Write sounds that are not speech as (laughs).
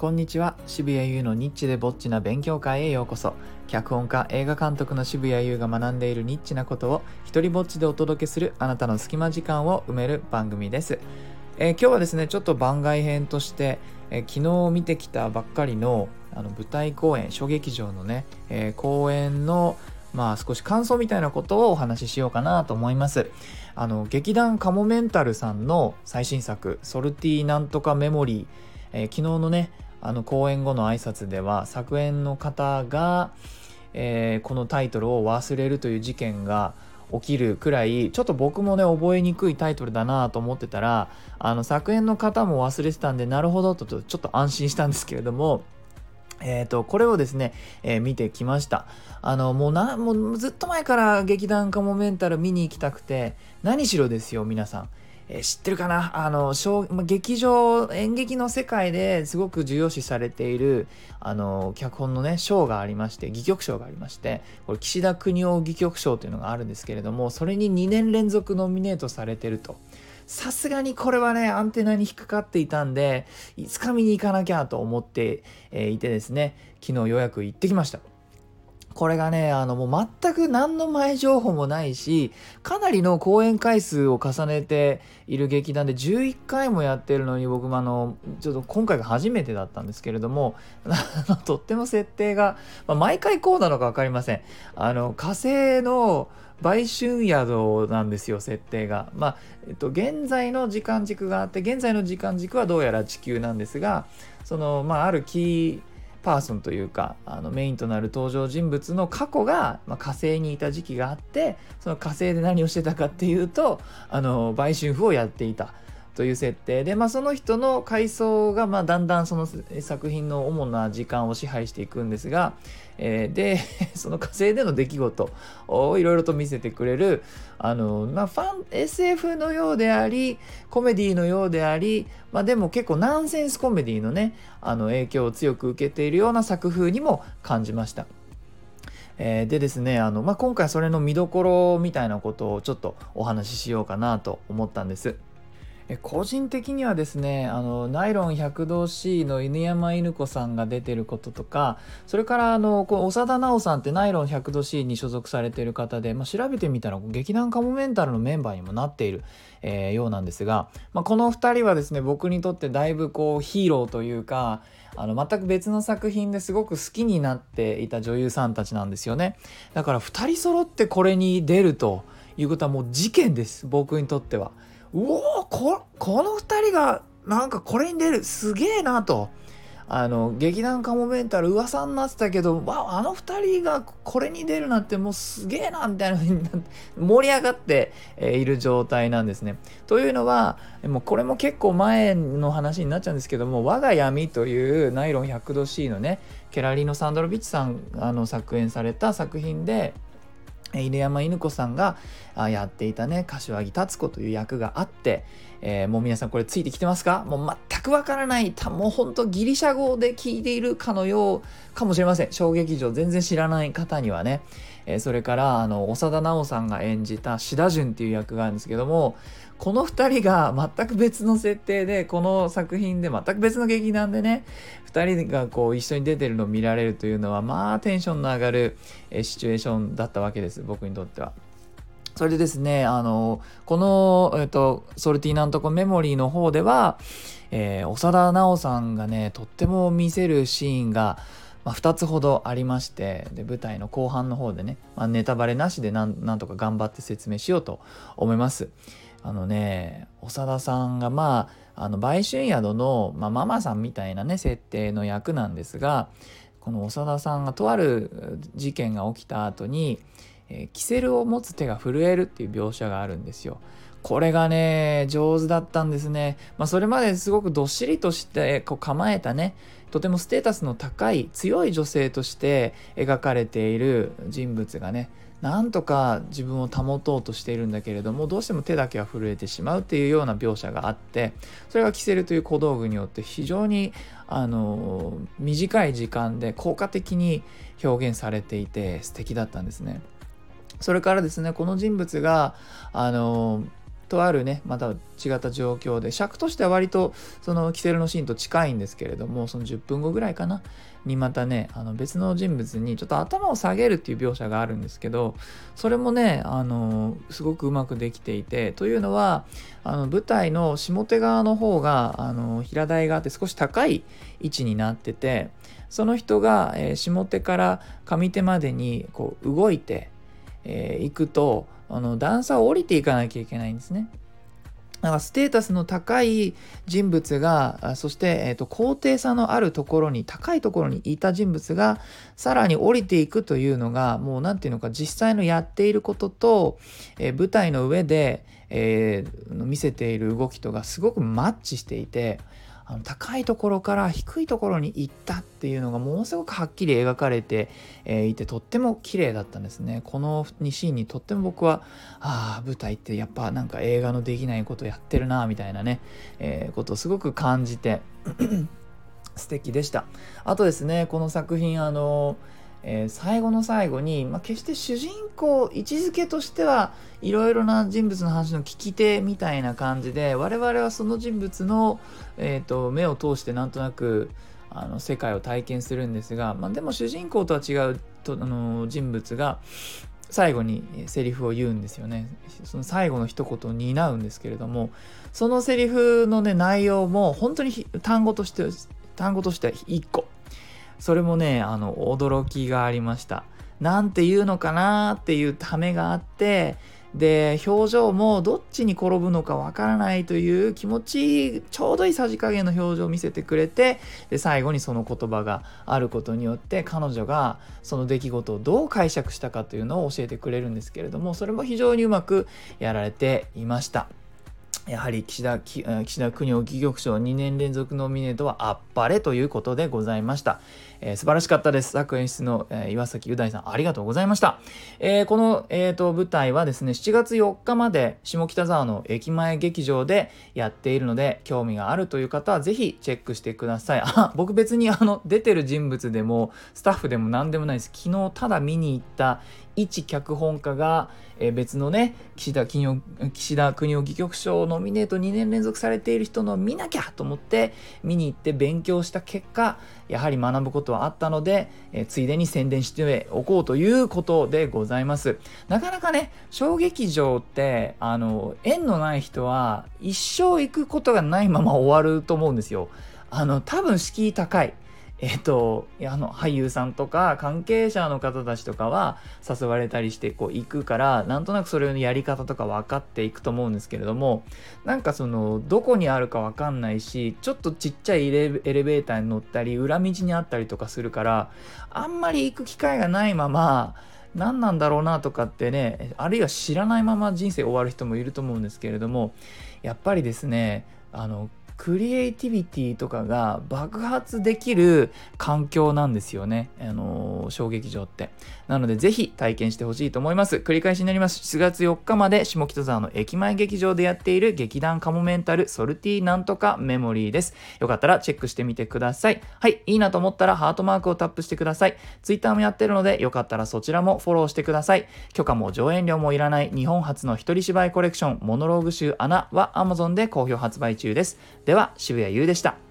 こんにちは。渋谷優のニッチでぼっちな勉強会へようこそ。脚本家映画監督の渋谷優が学んでいるニッチなことを一人ぼっちでお届けするあなたの隙間時間を埋める番組です、えー、今日はですねちょっと番外編として、えー、昨日見てきたばっかりのあの舞台公演小劇場のね、えー、公演のまあ少し感想みたいなことをお話ししようかなと思います。あの劇団カモメンタルさんの最新作「ソルティなんとかメモリー」えー、昨日のねあの公演後の挨拶では作演の方が、えー、このタイトルを忘れるという事件が起きるくらいちょっと僕もね覚えにくいタイトルだなと思ってたらあの作演の方も忘れてたんでなるほどとちょっと安心したんですけれどもえーと、これをですね、えー、見てきました。あのもうなもうずっと前から劇団カモメンタル見に行きたくて何しろですよ皆さん。え、知ってるかな？あの小、ま、劇場演劇の世界ですごく重要視されているあの脚本のね賞がありまして戯曲賞がありましてこれ岸田邦夫戯曲賞というのがあるんですけれどもそれに2年連続ノミネートされてると。さすがにこれはね、アンテナに引っかかっていたんで、いつか見に行かなきゃと思っていてですね、昨日ようやく行ってきました。これがね、あの、もう全く何の前情報もないし、かなりの公演回数を重ねている劇団で11回もやってるのに、僕もあの、ちょっと今回が初めてだったんですけれども、(laughs) とっても設定が、まあ、毎回こうなのか分かりません。あの、火星の売春宿なんですよ、設定が。まあ、えっと、現在の時間軸があって、現在の時間軸はどうやら地球なんですが、その、まあ、あるキー、パーソンというかあのメインとなる登場人物の過去が、まあ、火星にいた時期があってその火星で何をしてたかっていうとあの売春婦をやっていた。という設定で、まあ、その人の回想が、ま、だんだんその作品の主な時間を支配していくんですが、えー、で (laughs) その火星での出来事をいろいろと見せてくれるあの、まあ、ファン SF のようでありコメディのようであり、まあ、でも結構ナンセンスコメディのねあの影響を強く受けているような作風にも感じました。え、でですねあの、まあ、今回それの見どころみたいなことをちょっとお話ししようかなと思ったんです。個人的にはですねあのナイロン100度 C の犬山犬子さんが出てることとかそれからあのこう長田奈緒さんってナイロン100度 C に所属されている方で、まあ、調べてみたら劇団カモメンタルのメンバーにもなっている、えー、ようなんですが、まあ、この2人はですね僕にとってだいぶこうヒーローというかあの全く別の作品ですごく好きになっていた女優さんたちなんですよねだから2人揃ってこれに出るということはもう事件です僕にとっては。うおここの2人がなんかこれに出るすげえなと。あの劇団カモメンタル噂になってたけどわあの2人がこれに出るなんてもうすげえなみたいな風に盛り上がっている状態なんですね。というのはもうこれも結構前の話になっちゃうんですけども「我が闇」というナイロン100度 C のねケラリーノ・サンドロビッチさんあの作演された作品で犬山犬子さんがやっていたね柏木達子という役があって、えー、もう皆さんこれついてきてますか？もう全くわからないたもうほんとギリシャ語で聞いているかのようかもしれません。小劇場全然知らない方にはね、えー、それからあの長田奈緒さんが演じた志田淳っていう役があるんですけどもこの2人が全く別の設定でこの作品で全く別の劇団でね2人がこう一緒に出てるのを見られるというのはまあテンションの上がるシチュエーションだったわけです僕にとっては。それでですね、あの、この、えっと、ソルティなんとこメモリーの方では、えー、長田奈緒さんがね、とっても見せるシーンが、まあ、2つほどありましてで舞台の後半の方でね、まあ、ネタバレなしでなんとか頑張って説明しようと思います。あのね長田さんがまああの売春宿の、まあ、ママさんみたいなね設定の役なんですがこの長田さんがとある事件が起きた後に、えー、キセルを持つ手が震えるっていう描写があるんですよ。これがね上手だったんですね。まあ、それまですごくどっしりとしてこう構えたねとてもステータスの高い強い女性として描かれている人物がねなんとか自分を保とうとしているんだけれどもどうしても手だけは震えてしまうっていうような描写があってそれがキセルという小道具によって非常にあの短い時間で効果的に表現されていて素敵だったんですね。それからですねこの人物があのとあるねまた違った状況で尺としては割とそのキセルのシーンと近いんですけれどもその10分後ぐらいかな。にまたねあの別の人物にちょっと頭を下げるっていう描写があるんですけどそれもねあのすごくうまくできていてというのはあの舞台の下手側の方があの平台があって少し高い位置になっててその人が、え、下手から上手までにこう動いてい、えー、くとあの段差を降りていかなきゃいけないんですね。だかステータスの高い人物がそして、えーと、高低差のあるところに高いところにいた人物がさらに降りていくというのがもう何て言うのか実際のやっていることと、えー、舞台の上で、えー、見せている動きとがすごくマッチしていてあの高いところから低いところに行ったっていうのがものすごくはっきり描かれて、えー、いてとっても綺麗だったんですね。この2シーンにとっても僕はああ舞台ってやっぱなんか映画のできないことやってるなみたいなね、えー、ことをすごく感じて素敵でした。あとですねこの作品あのーえー、最後の最後に、まあ、決して主人公位置づけとしてはいろいろな人物の話の聞き手みたいな感じで我々はその人物の、えーと、目を通してなんとなくあの世界を体験するんですが、まあ、でも主人公とは違うとあの人物が最後にセリフを言うんですよね。その最後の一言を担うんですけれどもそのセリフのね内容も本当に単語として単語として1個。それもねあの驚きがありましたなんて言うのかなっていうためがあってで表情もどっちに転ぶのかわからないという気持ちちょうどいいさじ加減の表情を見せてくれてで最後にその言葉があることによって彼女がその出来事をどう解釈したかというのを教えてくれるんですけれどもそれも非常にうまくやられていました。やはり岸田岸田国夫戯曲賞2年連続ノミネートはあっぱれということでございました。えー、素晴らしかったです。作演出の、えー、岩崎う大さんありがとうございました。えー、この、えーと、舞台はですね、7月4日まで下北沢の駅前劇場でやっているので、興味があるという方はぜひチェックしてください。(laughs) あ、僕別にあの出てる人物でもスタッフでも何でもないです。昨日ただ見に行った一脚本家が、え別のね岸田金曜岸田国夫戯曲賞ノミネート2年連続されている人の見なきゃと思って見に行って勉強した結果やはり学ぶことはあったので、えついでに宣伝しておこうということでございます。なかなかね小劇場ってあの縁のない人は一生行くことがないまま終わると思うんですよ。あの多分敷居高い。えっ、と、あの、俳優さんとか関係者の方たちとかは誘われたりしてこう行くから、なんとなくそれのやり方とか分かっていくと思うんですけれども、なんかその、どこにあるか分かんないし、ちょっとちっちゃいエレベーターに乗ったり、裏道にあったりとかするから、あんまり行く機会がないまま、何なんだろうなとかってね、あるいは知らないまま人生終わる人もいると思うんですけれども、やっぱりですね、あの、クリエイティビティとかが爆発できる環境なんですよね。あのー、小劇場って。なので、ぜひ体験してほしいと思います。繰り返しになります。7月4日まで下北沢の駅前劇場でやっている劇団カモメンタルソルティなんとかメモリーです。よかったらチェックしてみてください。はい、いいなと思ったらハートマークをタップしてください。Twitter もやってるので、よかったらそちらもフォローしてください。許可も上演料もいらない日本初の一人芝居コレクションモノローグ集穴は Amazon で好評発売中です。では、渋谷優でした。